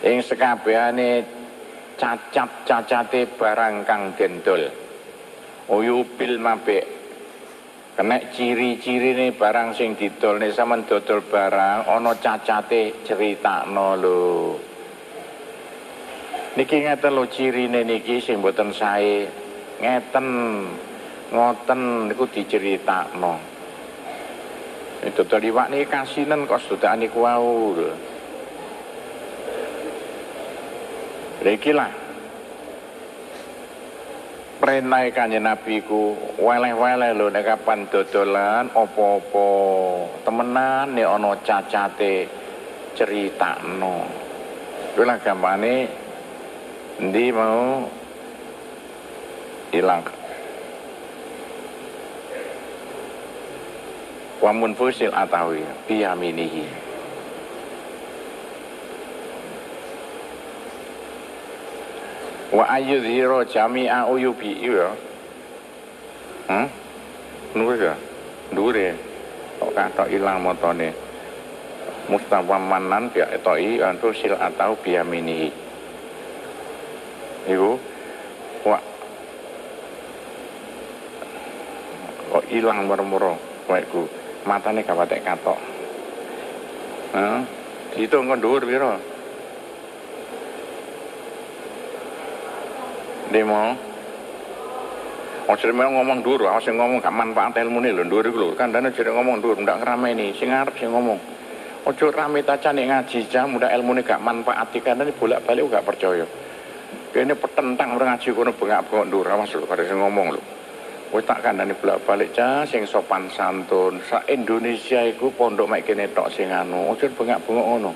Ing sekabehane cacat-cacate barang kang dendol uyubil mabe kena ciri-ciri nih barang sing didol nih sama dodol barang ono cacate cerita lho niki ngeten lo ciri nih niki sing boten sae. Ngeten ngoten niku diceritakno. Itu tadi wak nih kasinan kok sudah niku wau lho. Lah perintah kanjeng Nabi ku weleh-weleh lho nek kapan dodolan opo-opo temenan nek ana cacate critakno kuwi lah gampane endi mau ilang wamun fusil atawi biyaminihi wa ayyudhiro jami'a uyubi iya. Hmm? ya? Nur ya kok kata ilang motone? Mustafa Manan biak etoi antu atau biamini iku wa kok ilang murmuro waeku matane kapatek katok Hah? Itu engko dhuwur pira? demo Ojo ngomong dulu, awas yang ngomong gak manfaat ilmu nih lho, dulu lho. Kan dana jadi ngomong dulu, ndak ngerame nih, sing ngarep sing ngomong. Ojo rame taca nih ngaji jam, udah ilmu nih gak manfaat, kan ini bolak balik gak percaya. Ini petentang orang ngaji kono bengak bengok dulu, awas lho, kada sing ngomong lho. Wis tak kandhani bolak balik cah sing sopan santun. Sa Indonesia iku pondok mek kene tok sing anu, ojo bengak bengok ngono.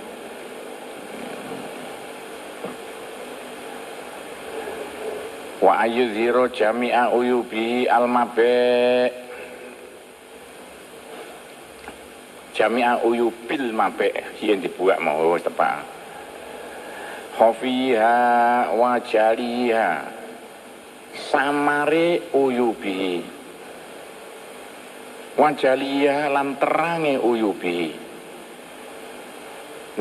wa ayudhiro jami'a uyubi al-mabe jami'a uyubil mabe yang dibuat mau tepat khofiha wa jaliha samare uyubi wa jaliha lan terange uyubi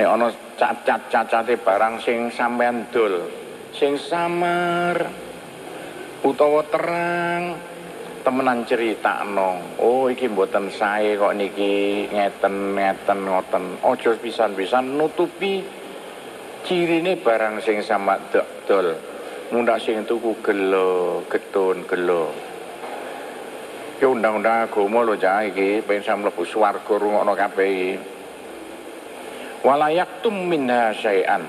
nek ana cacat-cacate barang sing sampean dol sing samar utawa terang temenan cerita no oh iki mboten sae kok niki. Ngeten ngeten ngoten. Ojo pisan-pisan nutupi cirine barang sing sama dol. Mundak sing tuku gelo getun gelo. Ki undang-undang agama lho cah iki. Pengen sam mlebu swarga rungokno kabeh iki. Walayak minha syai'an.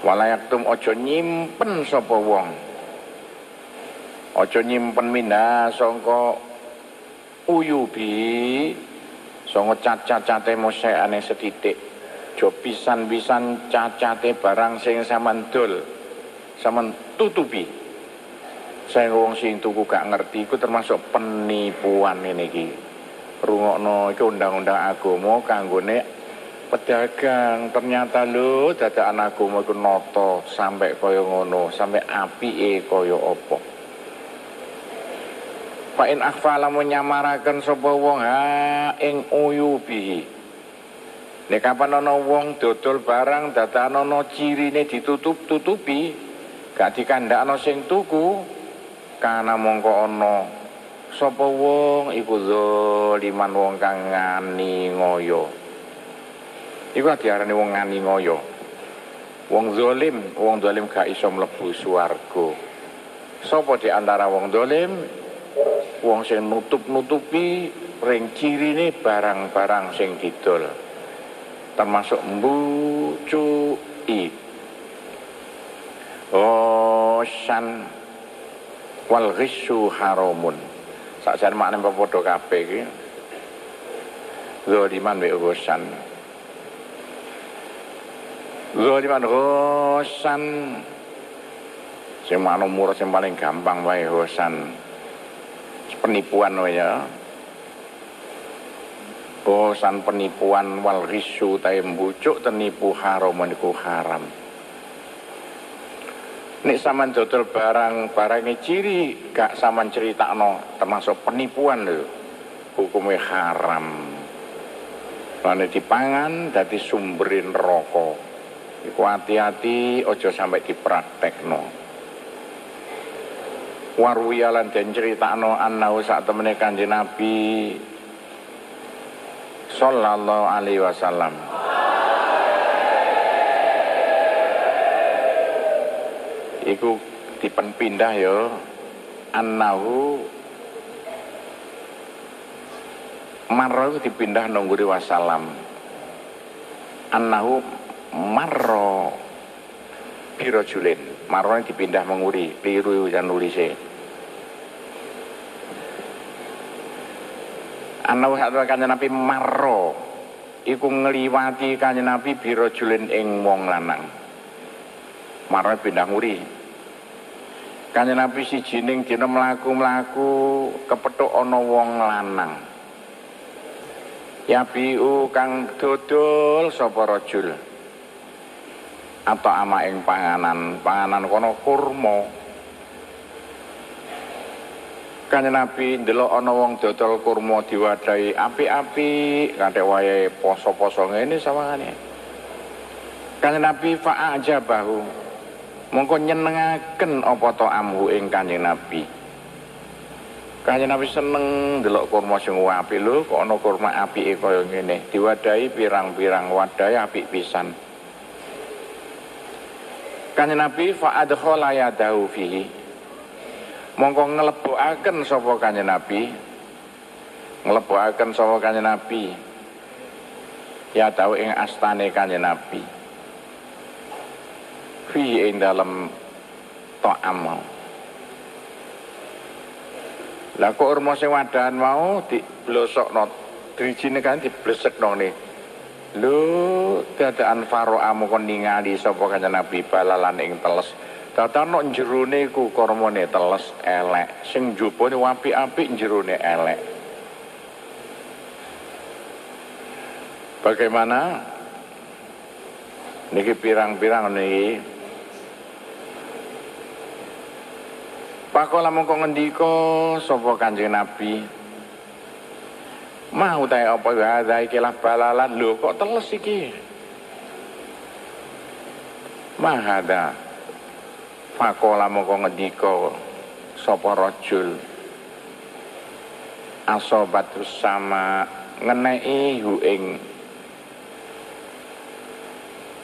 Walayak tum ojo nyimpen sapa wong. Ojo nyimpen mina sangka uyubi sangka cacat-cacate moseane setitik. Jo pisan-pisan cacate barang sing sampean dol. Sampean tutupi. Saya wong sing tuku gak ngerti iku termasuk penipuan ini iki. Rungokno iki undang-undang agama kanggone pedagang ternyata lho dadakan agama iku noto sampai kaya ngono sampai apike kaya apa Fa in akhfala menyamaraken sapa wong ha ing uyubihi. Nek kapan ana wong dodol barang dadakan ana cirine ditutup-tutupi, gak dikandakno sing tuku, kana mongko ana sapa wong iku zaliman wong kang ngani ngoyo. Iku diarani wong ngani ngoyo. Wong zalim, wong zalim gak iso mlebu swarga. Sapa di antara wong zalim wong sing nutup-nutupi ring cirine barang-barang sing didol termasuk mbucuki Osan wal ghissu haramun. Sakjane makne padha kabeh iki? Zaliman wa ghosan zaliman ghosan sing makna murah sing paling gampang wae ghosan penipuan ya bosan penipuan wal risu tae mbucuk tenipu haram niku haram. Nek saman dodol barang barangnya ciri gak saman no termasuk penipuan lho. Hukumnya haram. Lalu dipangan dadi sumberin rokok Iku hati-hati ojo sampai dipraktekno. Warwiyalan dan no annau saat temene kanji Nabi Sallallahu alaihi wasallam. Iku dipen pindah ya. Annahu marro dipindah nungguri wasalam annahu marro birojulin marro dipindah menguri piru dan nulise annahu satu kanjeng Nabi marro iku ngeliwati kanjeng Nabi birojulin ing wong lanang. Marro pindah nguri. Kanjeng Nabi si jining dina mlaku-mlaku kepethuk ana wong lanang. Yabiu kang dodol sapa rajul? Atau ama ing panganan panganan kono kurma Kanjeng Nabi ndelok ana wong dodol kurma diwadahi api-api kanthi wayahe poso-poso ngene sawangane Kanjeng Nabi aja bahu mongko nyenengaken apa to amhu ing Kanjeng Nabi Kanjeng Nabi seneng delok kurma sing apik lho, kok ana kurma apike kaya ngene. Diwadahi pirang-pirang wadai apik pisan. Kanjeng Nabi fa adkhala yadahu fihi. Mongko nglebokaken sapa Kanjeng Nabi? Nglebokaken sapa Kanjeng Nabi? Ya tahu ing astane Kanjeng Nabi. Fi ing dalem ta'am lah kok ormo sing wadahan mau diblosokno drijine kan diblesekno ne. Lho, dadaan amu kon ningali sapa kanjeng Nabi balalan ing teles. Dadane jerone ku kormone teles elek, sing njupane apik-apik jerone elek. Bagaimana? Niki pirang-pirang niki. Pakola mongko ngendika sapa Kanjeng Nabi? Mau tae apa hadza iki lah balalan. Lho kok teles iki? Mahada Pakola mongko ngendika sapa rajul Asobatus sama ngeneki hu ing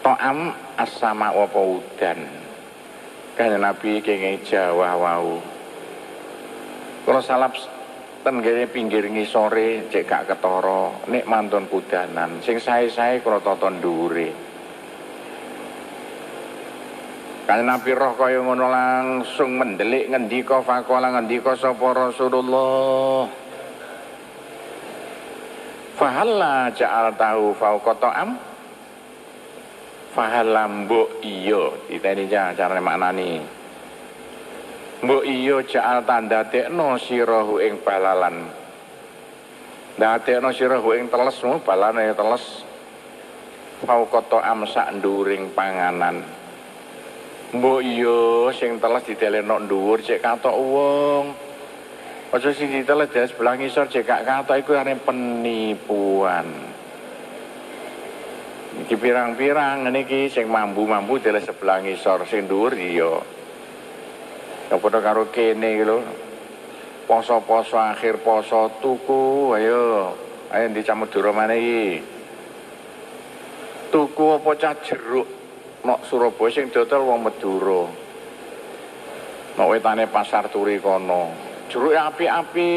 To'am asama apa udan Kanjeng Nabi kenging Jawa wau. Kalau salap tenggene pinggir ngisore cek gak ketara nek mantun kudanan sing sae-sae kula tata ndure. Kanjeng Nabi roh kaya ngono langsung mendelik ngendika faqala ngendika sapa Rasulullah. Fahalla ja'al tahu fauqa ta'am fahalam mbok iya diteni carane maknani. Mbok iya ja'al tanda tekno sirahu ing balalan. Dadekno sirahu ing telesmu balane teles. Fauqata amsak nduring panganan mbok iya sing teles dideleno dhuwur cek katok wong aja sing diteles sebelah ngisor cek katok iku penipuan Iki pirang-pirang niki sing mambu-mambu dele sebelah ngisor sing dhuwur iya. Ya padha karo kene iki lho. Poso-poso akhir poso tuku ayo. Ayo dicamut duro maneh iki. Tuku apa cah jeruk nok Surabaya sing dodol wong Madura. Nok wetane pasar turi kono. Jeruk api-api.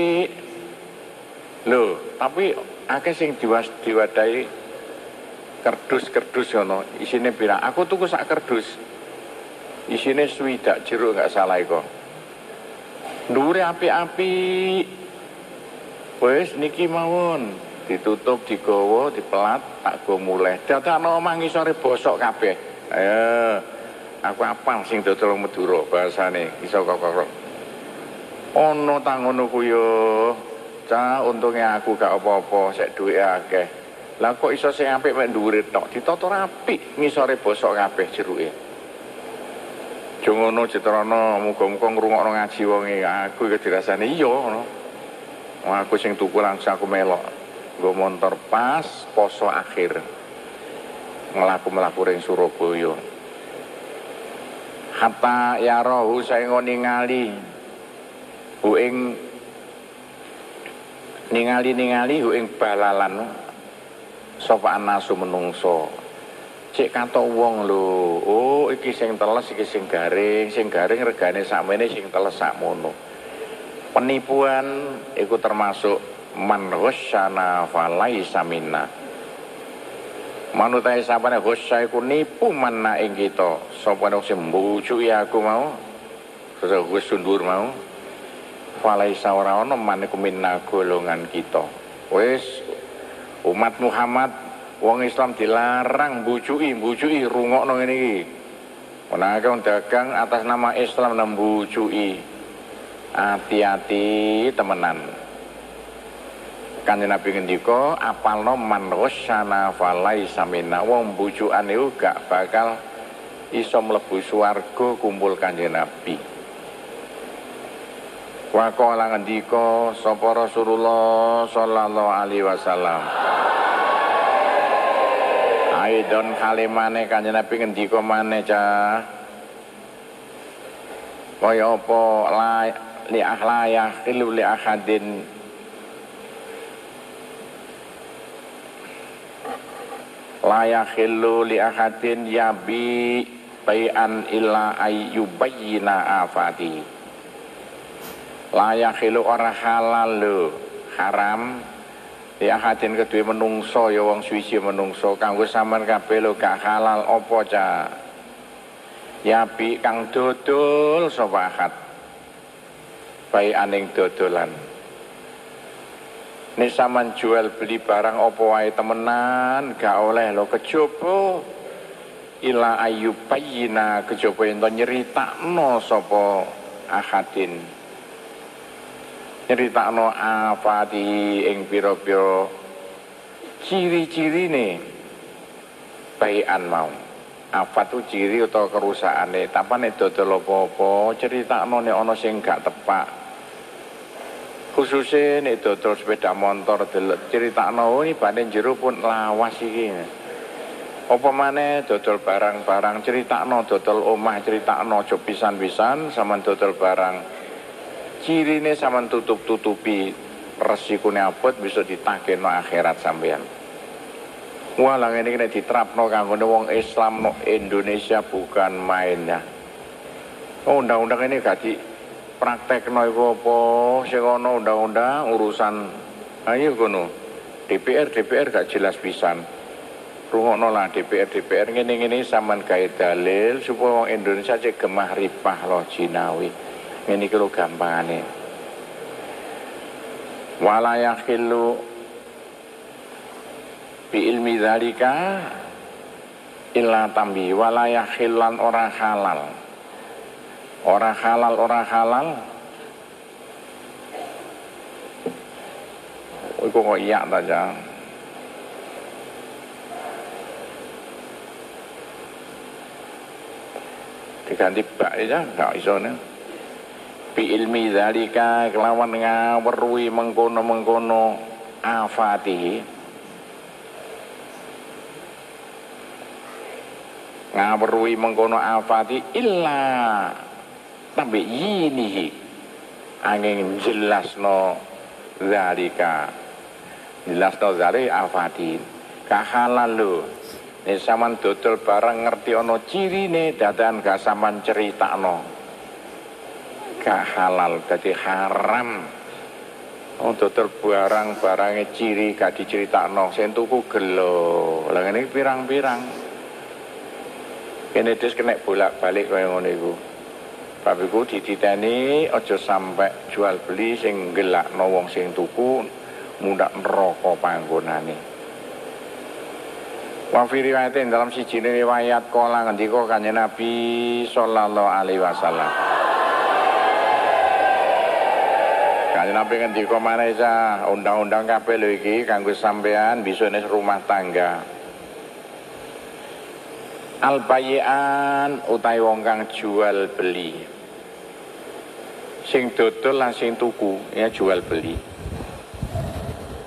Lho, tapi akeh sing diwas diwadahi kerdus-kerdus ngono. Isine pirang aku tuku sak kerdus. Isine swidak jeruk gak salah iku. Ndure api-api wis niki mawon. Ditutup digawa dipelat tak go mulai. Dadakno omah ngisore bosok kabeh ayo. Aku apal sing dodol Madura bahasane. Iso kok ana tangono ku yo. Cah untungnya aku gak apa-apa sik duwe akeh. Lah kok iso sing apik mek dhuwure tok? Ditata rapi ngisore bosok kabeh jeruke. Jongono Citrana muga-muga ngrungokno ngaji wonge. Aku iki dirasani iya ngono. Aku sing tuku langsung aku melok. Nggo motor pas poso akhir melaku-melaku ring Surabaya. Hatta ya rohu saya ningali hu ing ningali-ningali hu balalan. Sapa anasu menungso. Cek kata wong lho. Oh iki sing teles iki sing garing. Sing garing regane sakmene sing teles sakmono penipuan iku termasuk man ghasyana falaisa minna Manutai sapane gosya iku nipu mana ing kita. Sapa mbujuki aku mau. Sesuk sundur mau. Falaisa ora ana man iku golongan kita. Wis umat Muhammad wong Islam dilarang bujuki, bujuki rungokno ngene iki. Menake wong dagang atas nama Islam nembujuki. Hati-hati temenan. Kanjeng Nabi ngendika apalno man ghasyana falaisa minna wong bujukan iku gak bakal iso mlebu swarga kumpul Kanjeng Nabi. Wa qala ngendika sapa Rasulullah sallallahu alaihi wasallam. Aidon kalimane Kanjeng Nabi ngendika maneh cah. Kaya apa la li ahlaya li ahadin layakhillu li ahadin yabi bayan illa ayyubayyina afati. Layakhillu ora halal lo haram. Li ahadin kedua menungso ya wong suwisi menungso. Kanggo sampean kabeh lo gak halal ca yabi kang sapa ahad? Bayaning dodolan Ini saman jual beli barang opo wae temenan gak oleh lo kejaba. Ila ayu payina kejaba ento nyeritakno sapa ahadin. Nyeritakno afati ing pira-pira ciri-cirine bayan mau. Apa tuh ciri atau kerusakane tapane dodol apa-apa critakno nek ana sing gak tepak khususnya nih dodol sepeda motor cerita no ini banding jero pun lawas iki apa mana dodol barang-barang cerita no dodol omah cerita no pisan-pisan sama dodol barang ciri ini sama tutup-tutupi resikonya abot bisa no akhirat sampean Walang ini kena diterapno kanggo wong Islam no Indonesia bukan mainnya. Oh, undang-undang ini gak di praktekno iku apa? Sing undang-undang urusan ayo kono DPR DPR gak jelas pisan. Rungokno lah DPR DPR ngene-ngene sampean gawe dalil supaya wong Indonesia cek gemah ripah loh jinawi. Ngene iki lho gampangane. Wala yakhillu bi ilmi dzalika illa tambi. Wala yakhillan ora halal orang halal orang halal. Cô gọi dạ ta chả Diganti bak aja Gak iso nih. Bi ilmi dalika kelawan ngawerui mengkono-mengkono afatihi. Ngawerui mengkono afati illa tapi ini angin jelasno zalika. Jelasno zalik afadin. Kahalal lo ini saman dodol barang ngerti ono ciri nih dadan gak saman cerita no gak halal jadi haram. Oh, dodol barang barangnya ciri gak dicerita no sentuku gelo lah ini pirang-pirang. Ini des kena bolak balik kaya ngono iku Babiku dititeni aja sampai jual beli sing gelakno wong sing tuku mundak neraka panggonane. Wa fi riwayatin dalam siji riwayat kala ngendika Kanjeng Nabi sallallahu alaihi wasallam. Kanjeng Nabi ngendika maneh undang-undang kabeh lho iki kanggo sampean bisane rumah tangga. Al bayan utawi wong kang jual beli. Sing dodol lan sing tuku ya jual beli.